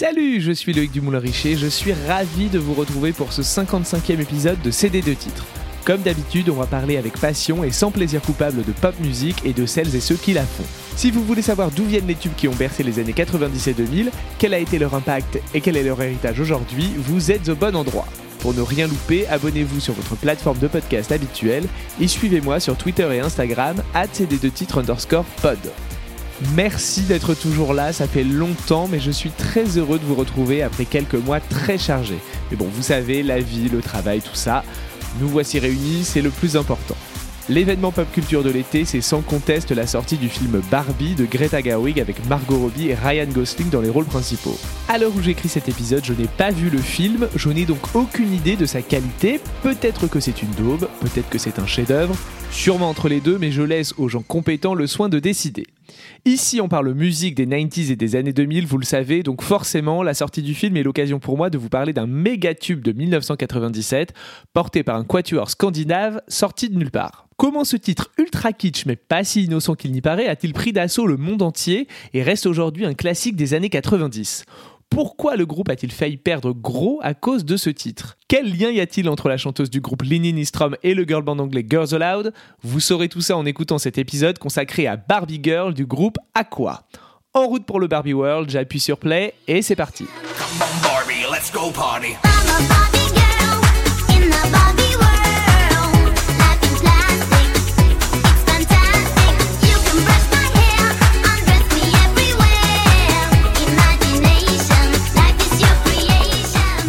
Salut, je suis Loïc Dumoulin-Richer, je suis ravi de vous retrouver pour ce 55e épisode de CD de titres. Comme d'habitude, on va parler avec passion et sans plaisir coupable de pop musique et de celles et ceux qui la font. Si vous voulez savoir d'où viennent les tubes qui ont bercé les années 90 et 2000, quel a été leur impact et quel est leur héritage aujourd'hui, vous êtes au bon endroit. Pour ne rien louper, abonnez-vous sur votre plateforme de podcast habituelle et suivez-moi sur Twitter et Instagram, cd2titres underscore pod. Merci d'être toujours là, ça fait longtemps, mais je suis très heureux de vous retrouver après quelques mois très chargés. Mais bon, vous savez, la vie, le travail, tout ça, nous voici réunis, c'est le plus important. L'événement pop culture de l'été, c'est sans conteste la sortie du film Barbie de Greta Gerwig avec Margot Robbie et Ryan Gosling dans les rôles principaux. À l'heure où j'écris cet épisode, je n'ai pas vu le film, je n'ai donc aucune idée de sa qualité. Peut-être que c'est une daube, peut-être que c'est un chef-d'œuvre, sûrement entre les deux, mais je laisse aux gens compétents le soin de décider. Ici, on parle musique des 90s et des années 2000, vous le savez, donc forcément, la sortie du film est l'occasion pour moi de vous parler d'un méga tube de 1997, porté par un quatuor scandinave, sorti de nulle part. Comment ce titre ultra kitsch mais pas si innocent qu'il n'y paraît a-t-il pris d'assaut le monde entier et reste aujourd'hui un classique des années 90 pourquoi le groupe a-t-il failli perdre gros à cause de ce titre? Quel lien y a-t-il entre la chanteuse du groupe Lini Nistrom et le girl band anglais Girls Aloud? Vous saurez tout ça en écoutant cet épisode consacré à Barbie Girl du groupe Aqua. En route pour le Barbie World, j'appuie sur play et c'est parti.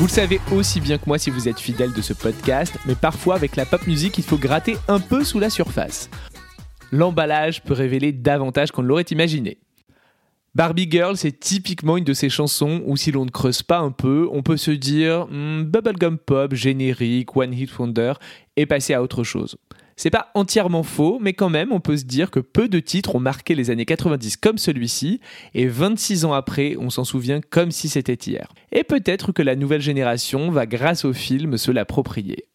Le savez aussi bien que moi si vous êtes fidèle de ce podcast, mais parfois avec la pop musique, il faut gratter un peu sous la surface. L'emballage peut révéler davantage qu'on l'aurait imaginé. Barbie Girl, c'est typiquement une de ces chansons où si l'on ne creuse pas un peu, on peut se dire hmm, bubblegum pop, générique, one hit wonder et passer à autre chose. C'est pas entièrement faux, mais quand même, on peut se dire que peu de titres ont marqué les années 90 comme celui-ci, et 26 ans après, on s'en souvient comme si c'était hier. Et peut-être que la nouvelle génération va, grâce au film, se l'approprier.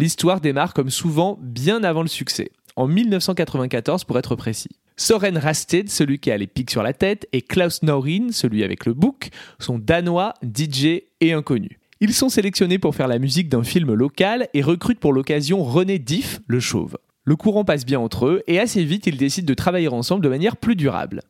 L'histoire démarre comme souvent bien avant le succès, en 1994 pour être précis. Soren Rasted, celui qui a les pics sur la tête, et Klaus Norin, celui avec le bouc, sont danois, DJ et inconnus. Ils sont sélectionnés pour faire la musique d'un film local et recrutent pour l'occasion René Diff, le chauve. Le courant passe bien entre eux et assez vite ils décident de travailler ensemble de manière plus durable.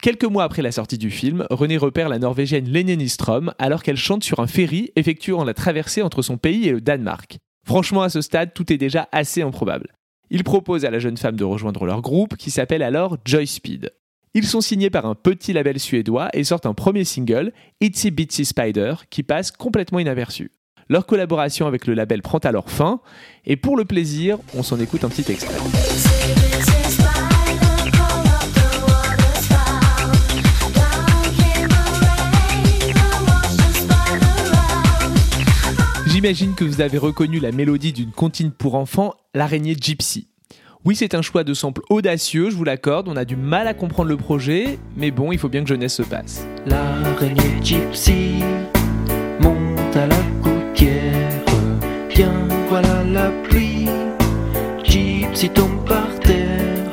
Quelques mois après la sortie du film, René repère la Norvégienne Lene Nystrom alors qu'elle chante sur un ferry effectuant la traversée entre son pays et le Danemark. Franchement, à ce stade, tout est déjà assez improbable. Il propose à la jeune femme de rejoindre leur groupe qui s'appelle alors Joy Speed. Ils sont signés par un petit label suédois et sortent un premier single, Itsy Bitsy Spider, qui passe complètement inaperçu. Leur collaboration avec le label prend alors fin, et pour le plaisir, on s'en écoute un petit extrait. J'imagine que vous avez reconnu la mélodie d'une comptine pour enfants, l'araignée Gypsy. Oui, c'est un choix de sample audacieux, je vous l'accorde, on a du mal à comprendre le projet, mais bon, il faut bien que jeunesse se passe. L'araignée gypsy monte à la gouttière, bien voilà la pluie, gypsy tombe par terre.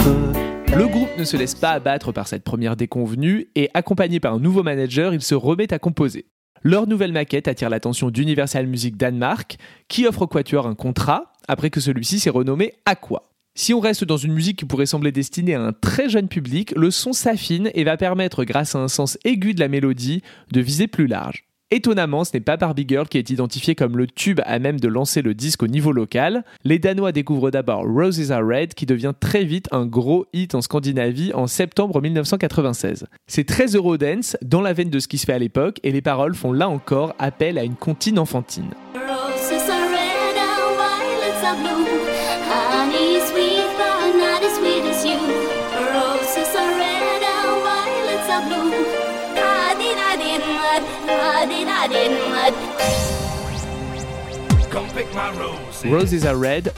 Le groupe ne se laisse pas abattre par cette première déconvenue et accompagné par un nouveau manager, il se remet à composer. Leur nouvelle maquette attire l'attention d'Universal Music Danemark, qui offre au Quatuor un contrat après que celui-ci s'est renommé Aqua. Si on reste dans une musique qui pourrait sembler destinée à un très jeune public, le son s'affine et va permettre, grâce à un sens aigu de la mélodie, de viser plus large. Étonnamment, ce n'est pas Barbie Girl qui est identifié comme le tube à même de lancer le disque au niveau local. Les Danois découvrent d'abord Roses Are Red qui devient très vite un gros hit en Scandinavie en septembre 1996. C'est très Eurodance, dans la veine de ce qui se fait à l'époque, et les paroles font là encore appel à une comptine enfantine. Roses are red,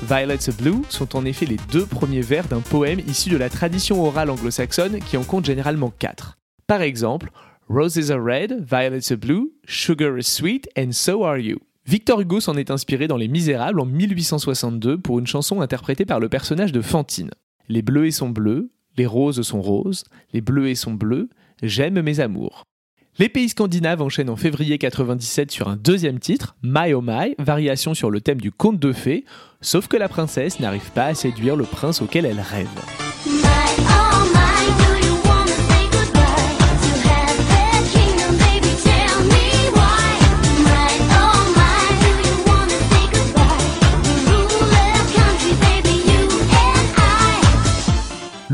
violets are blue sont en effet les deux premiers vers d'un poème issu de la tradition orale anglo-saxonne qui en compte généralement quatre. Par exemple, Roses are red, violets are blue, sugar is sweet and so are you. Victor Hugo s'en est inspiré dans Les Misérables en 1862 pour une chanson interprétée par le personnage de Fantine. Les bleuets sont bleus, les roses sont roses, les bleuets sont bleus, j'aime mes amours. Les pays scandinaves enchaînent en février 97 sur un deuxième titre, My Oh My, variation sur le thème du conte de fées, sauf que la princesse n'arrive pas à séduire le prince auquel elle rêve.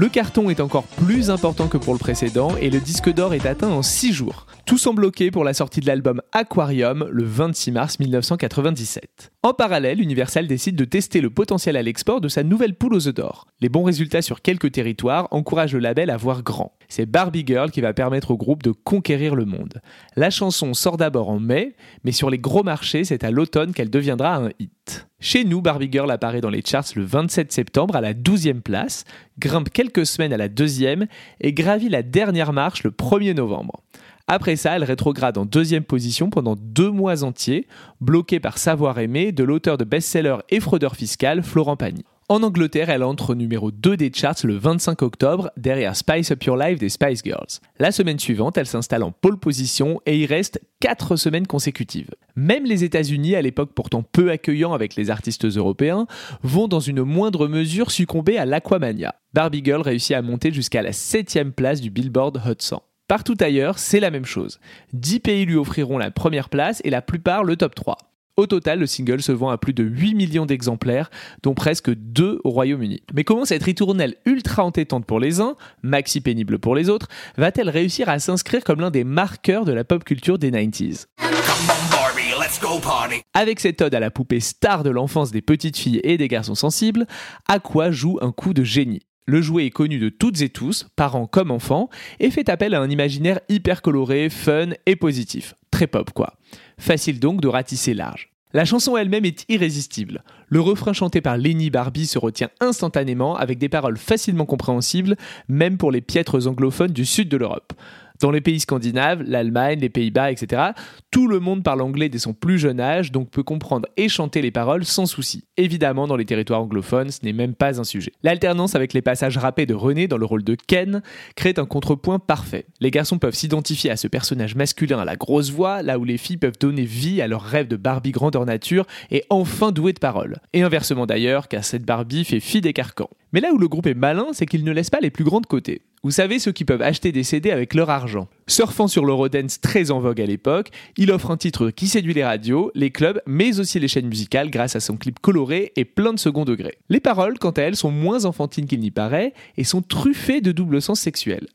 Le carton est encore plus important que pour le précédent et le disque d'or est atteint en 6 jours. Tout semble bloqué pour la sortie de l'album Aquarium le 26 mars 1997. En parallèle, Universal décide de tester le potentiel à l'export de sa nouvelle poule aux œufs d'or. Les bons résultats sur quelques territoires encouragent le label à voir grand. C'est Barbie Girl qui va permettre au groupe de conquérir le monde. La chanson sort d'abord en mai, mais sur les gros marchés, c'est à l'automne qu'elle deviendra un hit. Chez nous, Barbie Girl apparaît dans les charts le 27 septembre à la 12e place, grimpe quelques semaines à la deuxième et gravit la dernière marche le 1er novembre. Après ça, elle rétrograde en deuxième position pendant deux mois entiers, bloquée par Savoir aimer de l'auteur de best-seller et fraudeur fiscal Florent Pagny. En Angleterre, elle entre numéro 2 des charts le 25 octobre, derrière Spice Up Your Life des Spice Girls. La semaine suivante, elle s'installe en pole position et y reste 4 semaines consécutives. Même les États-Unis, à l'époque pourtant peu accueillants avec les artistes européens, vont dans une moindre mesure succomber à l'Aquamania. Barbie Girl réussit à monter jusqu'à la 7 place du Billboard Hot 100. Partout ailleurs, c'est la même chose. 10 pays lui offriront la première place et la plupart le top 3. Au total, le single se vend à plus de 8 millions d'exemplaires, dont presque 2 au Royaume-Uni. Mais comment cette ritournelle ultra entêtante pour les uns, maxi pénible pour les autres, va-t-elle réussir à s'inscrire comme l'un des marqueurs de la pop culture des 90s Come on, Barbie, let's go party. Avec cette ode à la poupée star de l'enfance des petites filles et des garçons sensibles, Aqua joue un coup de génie? Le jouet est connu de toutes et tous, parents comme enfants, et fait appel à un imaginaire hyper coloré, fun et positif. Très pop quoi. Facile donc de ratisser large. La chanson elle-même est irrésistible. Le refrain chanté par Lenny Barbie se retient instantanément avec des paroles facilement compréhensibles, même pour les piètres anglophones du sud de l'Europe. Dans les pays scandinaves, l'Allemagne, les Pays-Bas, etc., tout le monde parle anglais dès son plus jeune âge, donc peut comprendre et chanter les paroles sans souci. Évidemment, dans les territoires anglophones, ce n'est même pas un sujet. L'alternance avec les passages rappés de René dans le rôle de Ken crée un contrepoint parfait. Les garçons peuvent s'identifier à ce personnage masculin à la grosse voix, là où les filles peuvent donner vie à leur rêve de Barbie grandeur nature et enfin douée de paroles. Et inversement d'ailleurs, car cette Barbie fait fi des carcans. Mais là où le groupe est malin, c'est qu'il ne laisse pas les plus grands de côté. Vous savez, ceux qui peuvent acheter des CD avec leur argent. Surfant sur l'Eurodance très en vogue à l'époque, il offre un titre qui séduit les radios, les clubs, mais aussi les chaînes musicales grâce à son clip coloré et plein de second degré. Les paroles, quant à elles, sont moins enfantines qu'il n'y paraît et sont truffées de double sens sexuel.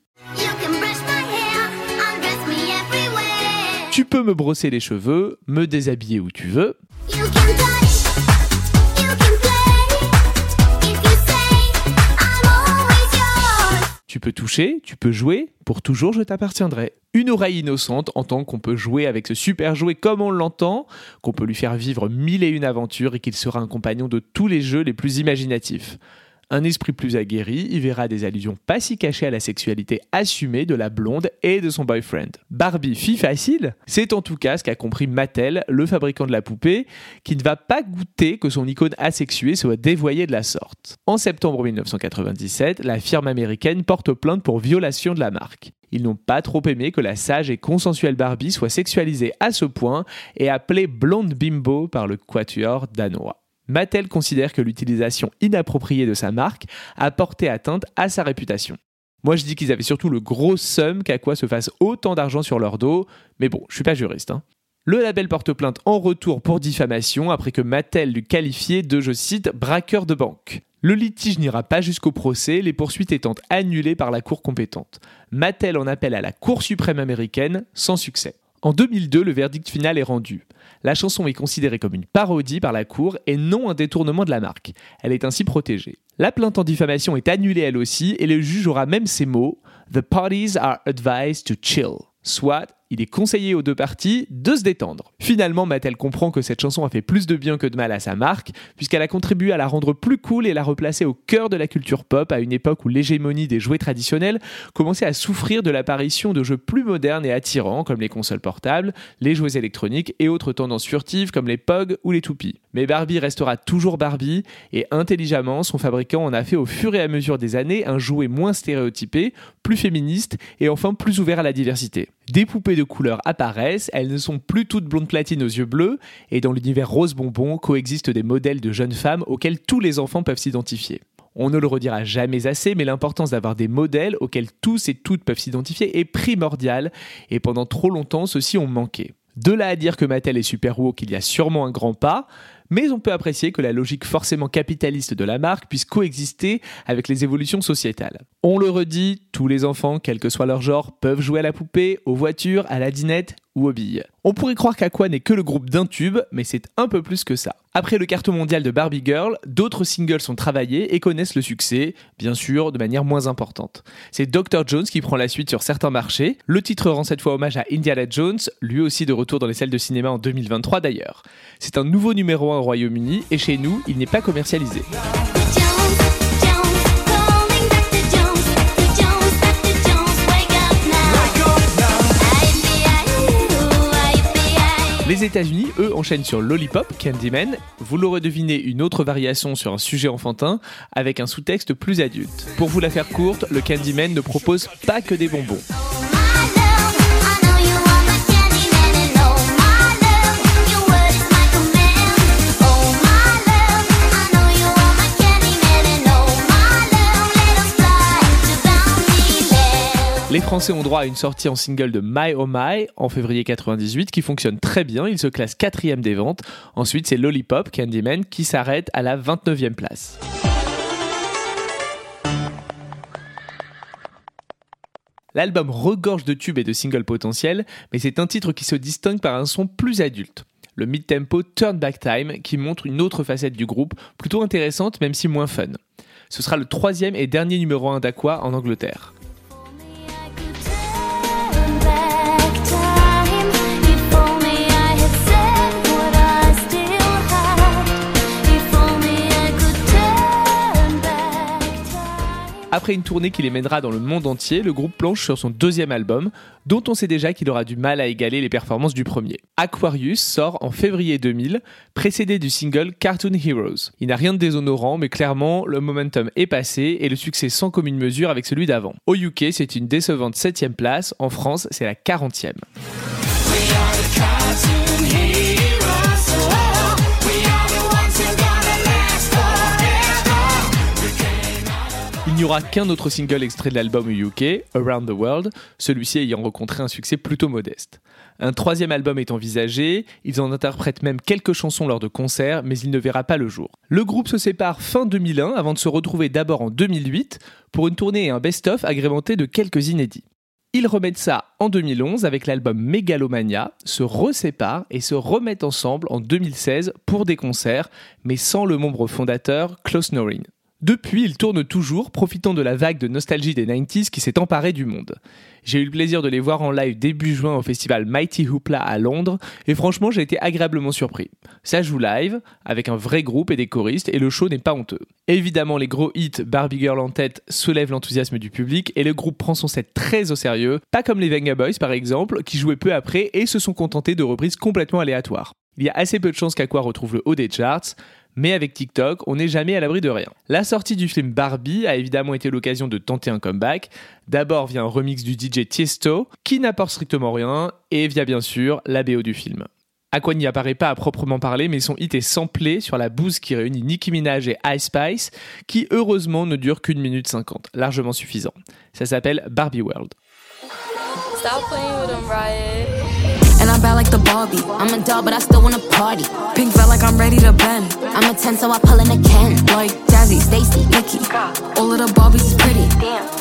Tu peux me brosser les cheveux, me déshabiller où tu veux, You can peux toucher, tu peux jouer, pour toujours je t'appartiendrai. Une oreille innocente entend qu'on peut jouer avec ce super jouet comme on l'entend, qu'on peut lui faire vivre mille et une aventures et qu'il sera un compagnon de tous les jeux les plus imaginatifs. Un esprit plus aguerri y verra des allusions pas si cachées à la sexualité assumée de la blonde et de son boyfriend. Barbie, fille facile? C'est en tout cas ce qu'a compris Mattel, le fabricant de la poupée, qui ne va pas goûter que son icône asexuée soit dévoyée de la sorte. En septembre 1997, la firme américaine porte plainte pour violation de la marque. Ils n'ont pas trop aimé que la sage et consensuelle Barbie soit sexualisée à ce point et appelée blonde bimbo par le quatuor danois. Mattel considère que l'utilisation inappropriée de sa marque a porté atteinte à sa réputation. Moi je dis qu'ils avaient surtout le gros seum qu'à quoi se fasse autant d'argent sur leur dos, mais bon, je suis pas juriste. hein. Le label porte plainte en retour pour diffamation après que Mattel l'eut qualifié de, je cite, braqueur de banque. Le litige n'ira pas jusqu'au procès, les poursuites étant annulées par la Cour compétente. Mattel en appelle à la Cour suprême américaine, sans succès. En 2002, le verdict final est rendu. La chanson est considérée comme une parodie par la Cour et non un détournement de la marque. Elle est ainsi protégée. La plainte en diffamation est annulée elle aussi et le juge aura même ces mots The parties are advised to chill. Soit, il est conseillé aux deux parties de se détendre. Finalement, Mattel comprend que cette chanson a fait plus de bien que de mal à sa marque, puisqu'elle a contribué à la rendre plus cool et la replacer au cœur de la culture pop à une époque où l'hégémonie des jouets traditionnels commençait à souffrir de l'apparition de jeux plus modernes et attirants comme les consoles portables, les jouets électroniques et autres tendances furtives comme les POG ou les toupies. Mais Barbie restera toujours Barbie et intelligemment, son fabricant en a fait au fur et à mesure des années un jouet moins stéréotypé, plus féministe et enfin plus ouvert à la diversité. De couleur apparaissent, elles ne sont plus toutes blondes platines aux yeux bleus, et dans l'univers rose bonbon coexistent des modèles de jeunes femmes auxquels tous les enfants peuvent s'identifier. On ne le redira jamais assez, mais l'importance d'avoir des modèles auxquels tous et toutes peuvent s'identifier est primordiale, et pendant trop longtemps, ceux-ci ont manqué. De là à dire que Mattel est super woke, il y a sûrement un grand pas, mais on peut apprécier que la logique forcément capitaliste de la marque puisse coexister avec les évolutions sociétales. On le redit, tous les enfants, quel que soit leur genre, peuvent jouer à la poupée, aux voitures, à la dinette ou aux billes. On pourrait croire qu'Aqua n'est que le groupe d'un tube, mais c'est un peu plus que ça. Après le carton mondial de Barbie Girl, d'autres singles sont travaillés et connaissent le succès, bien sûr de manière moins importante. C'est Dr. Jones qui prend la suite sur certains marchés. Le titre rend cette fois hommage à Indiana Jones, lui aussi de retour dans les salles de cinéma en 2023 d'ailleurs. C'est un nouveau numéro 1 au Royaume-Uni et chez nous, il n'est pas commercialisé. Les États-Unis, eux, enchaînent sur Lollipop, Candyman. Vous l'aurez deviné, une autre variation sur un sujet enfantin avec un sous-texte plus adulte. Pour vous la faire courte, le Candyman ne propose pas que des bonbons. Les Français ont droit à une sortie en single de My Oh My en février 98 qui fonctionne très bien, il se classe quatrième des ventes. Ensuite c'est Lollipop, Candyman qui s'arrête à la 29e place. L'album regorge de tubes et de singles potentiels, mais c'est un titre qui se distingue par un son plus adulte. Le mid-tempo Turn Back Time qui montre une autre facette du groupe, plutôt intéressante même si moins fun. Ce sera le troisième et dernier numéro 1 d'Aqua en Angleterre. Après une tournée qui les mènera dans le monde entier, le groupe planche sur son deuxième album, dont on sait déjà qu'il aura du mal à égaler les performances du premier. Aquarius sort en février 2000, précédé du single Cartoon Heroes. Il n'a rien de déshonorant, mais clairement, le momentum est passé et le succès sans commune mesure avec celui d'avant. Au UK, c'est une décevante 7ème place, en France, c'est la 40e. Il n'y aura qu'un autre single extrait de l'album UK, Around the World, celui-ci ayant rencontré un succès plutôt modeste. Un troisième album est envisagé, ils en interprètent même quelques chansons lors de concerts, mais il ne verra pas le jour. Le groupe se sépare fin 2001 avant de se retrouver d'abord en 2008 pour une tournée et un best-of agrémenté de quelques inédits. Ils remettent ça en 2011 avec l'album Megalomania, se reséparent et se remettent ensemble en 2016 pour des concerts, mais sans le membre fondateur Klaus Norin. Depuis, ils tournent toujours, profitant de la vague de nostalgie des 90s qui s'est emparée du monde. J'ai eu le plaisir de les voir en live début juin au festival Mighty Hoopla à Londres, et franchement j'ai été agréablement surpris. Ça joue live, avec un vrai groupe et des choristes, et le show n'est pas honteux. Évidemment, les gros hits Barbie Girl en tête soulèvent l'enthousiasme du public, et le groupe prend son set très au sérieux, pas comme les Venga Boys par exemple, qui jouaient peu après et se sont contentés de reprises complètement aléatoires. Il y a assez peu de chances qu'Aqua retrouve le haut des charts, mais avec TikTok, on n'est jamais à l'abri de rien. La sortie du film Barbie a évidemment été l'occasion de tenter un comeback. D'abord via un remix du DJ Tiesto, qui n'apporte strictement rien, et via bien sûr la BO du film. Aqua n'y apparaît pas à proprement parler, mais son hit est samplé sur la bouse qui réunit Nicki Minaj et Ice Spice, qui heureusement ne dure qu'une minute cinquante, largement suffisant. Ça s'appelle Barbie World. Stop And I'm bad like the Barbie. I'm a doll, but I still wanna party. Pink felt like I'm ready to bend. I'm a 10, so I pull in a Ken. Like Jazzy, Stacy, Nikki. All of the Barbies is pretty.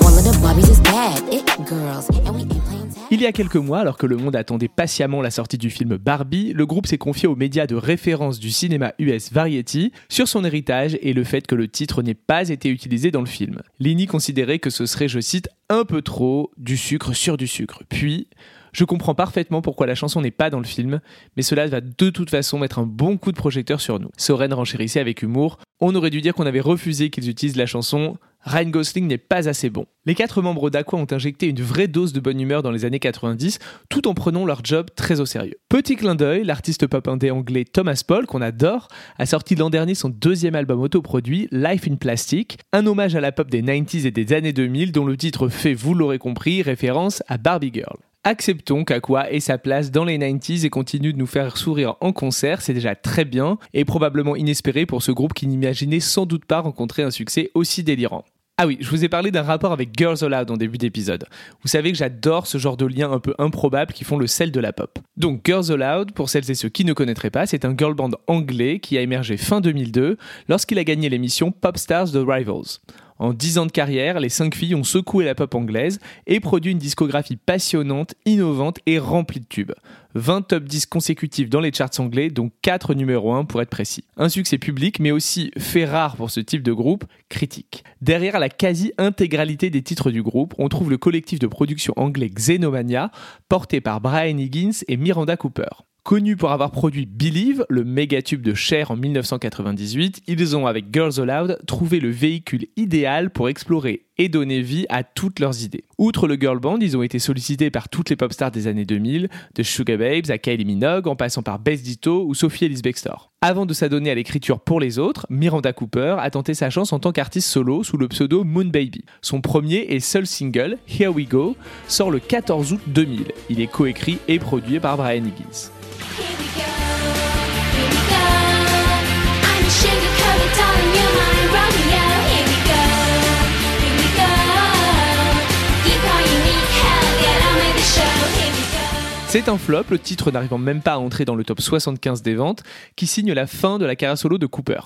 All of the Barbies is bad. It girls. And we ain't playing tag. Il y a quelques mois, alors que le monde attendait patiemment la sortie du film Barbie, le groupe s'est confié aux médias de référence du cinéma US Variety sur son héritage et le fait que le titre n'ait pas été utilisé dans le film. Lini considérait que ce serait, je cite, un peu trop du sucre sur du sucre. Puis, je comprends parfaitement pourquoi la chanson n'est pas dans le film, mais cela va de toute façon mettre un bon coup de projecteur sur nous. Soren renchérissait avec humour. On aurait dû dire qu'on avait refusé qu'ils utilisent la chanson. Ryan Gosling n'est pas assez bon. Les quatre membres d'Aqua ont injecté une vraie dose de bonne humeur dans les années 90, tout en prenant leur job très au sérieux. Petit clin d'œil, l'artiste pop indé anglais Thomas Paul, qu'on adore, a sorti l'an dernier son deuxième album autoproduit, Life in Plastic, un hommage à la pop des 90s et des années 2000 dont le titre fait, vous l'aurez compris, référence à Barbie Girl. Acceptons qu'Aqua ait sa place dans les 90s et continue de nous faire sourire en concert, c'est déjà très bien et probablement inespéré pour ce groupe qui n'imaginait sans doute pas rencontrer un succès aussi délirant. Ah oui, je vous ai parlé d'un rapport avec Girls Aloud en début d'épisode. Vous savez que j'adore ce genre de liens un peu improbables qui font le sel de la pop. Donc Girls Aloud, pour celles et ceux qui ne connaîtraient pas, c'est un girl band anglais qui a émergé fin 2002 lorsqu'il a gagné l'émission Pop Stars The Rivals. En 10 ans de carrière, les 5 filles ont secoué la pop anglaise et produit une discographie passionnante, innovante et remplie de tubes. 20 top 10 consécutifs dans les charts anglais, dont 4 numéro 1 pour être précis. Un succès public, mais aussi, fait rare pour ce type de groupe, critique. Derrière la quasi-intégralité des titres du groupe, on trouve le collectif de production anglais Xenomania, porté par Brian Higgins et Miranda Cooper. Connus pour avoir produit Believe, le méga tube de Cher en 1998, ils ont, avec Girls Aloud, trouvé le véhicule idéal pour explorer et donner vie à toutes leurs idées. Outre le girl band, ils ont été sollicités par toutes les pop stars des années 2000, de Sugar Babes à Kylie Minogue, en passant par Bess Ditto ou Sophie Ellis Bextor. Avant de s'adonner à l'écriture pour les autres, Miranda Cooper a tenté sa chance en tant qu'artiste solo sous le pseudo Moon Baby. Son premier et seul single, Here We Go, sort le 14 août 2000. Il est coécrit et produit par Brian Higgins. C'est un flop, le titre n'arrivant même pas à entrer dans le top 75 des ventes, qui signe la fin de la carrière solo de Cooper.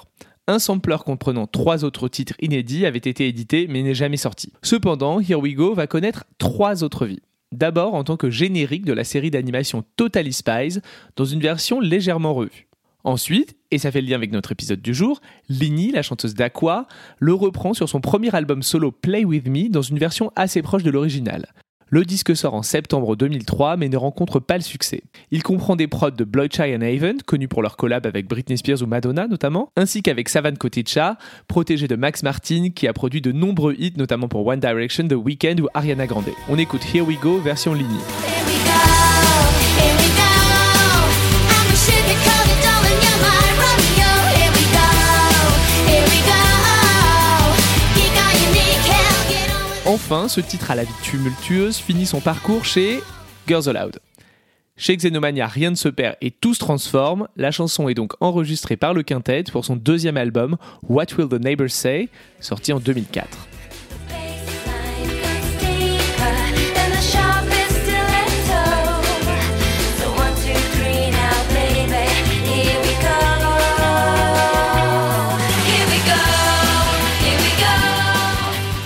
Un sampler comprenant trois autres titres inédits avait été édité mais n'est jamais sorti. Cependant, Here We Go va connaître trois autres vies. D'abord en tant que générique de la série d'animation Totally Spies, dans une version légèrement revue. Ensuite, et ça fait le lien avec notre épisode du jour, Lini, la chanteuse d'Aqua, le reprend sur son premier album solo Play With Me dans une version assez proche de l'original. Le disque sort en septembre 2003 mais ne rencontre pas le succès. Il comprend des prods de Blood Shy and Haven, connus pour leur collab avec Britney Spears ou Madonna notamment, ainsi qu'avec Savan Koticha, protégé de Max Martin qui a produit de nombreux hits notamment pour One Direction, The Weeknd ou Ariana Grande. On écoute Here We Go version Lini. Enfin, ce titre à la vie tumultueuse finit son parcours chez Girls Aloud. Chez Xenomania, rien ne se perd et tout se transforme. La chanson est donc enregistrée par le quintet pour son deuxième album, What Will the Neighbors Say, sorti en 2004.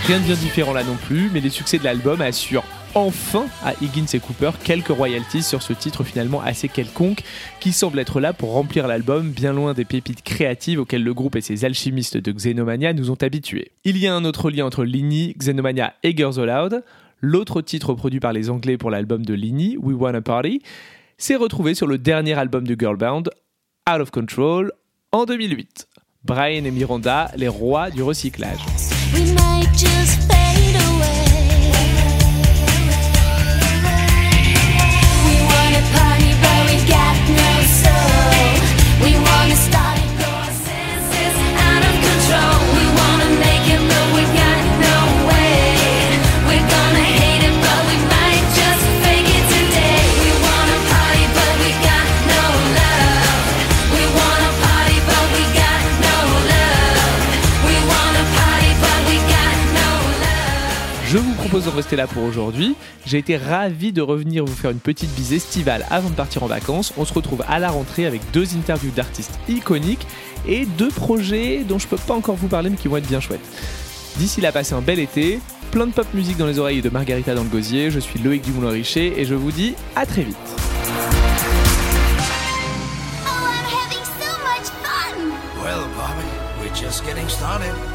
Rien de bien différent là non plus, mais les succès de l'album assurent enfin à Higgins et Cooper quelques royalties sur ce titre finalement assez quelconque qui semble être là pour remplir l'album bien loin des pépites créatives auxquelles le groupe et ses alchimistes de Xenomania nous ont habitués. Il y a un autre lien entre Lini, Xenomania et Girls Aloud. L'autre titre produit par les Anglais pour l'album de Lini, We Wanna Party, s'est retrouvé sur le dernier album de Girl Band, Out of Control, en 2008. Brian et Miranda, les rois du recyclage. We might just propose de rester là pour aujourd'hui. J'ai été ravi de revenir vous faire une petite bise estivale avant de partir en vacances. On se retrouve à la rentrée avec deux interviews d'artistes iconiques et deux projets dont je peux pas encore vous parler mais qui vont être bien chouettes. D'ici là, passez un bel été, plein de pop musique dans les oreilles et de Margarita dans le gosier. Je suis Loïc Dumoulin-Richer et je vous dis à très vite. Oh, I'm having so much fun! Well, Bobby, we're just getting started.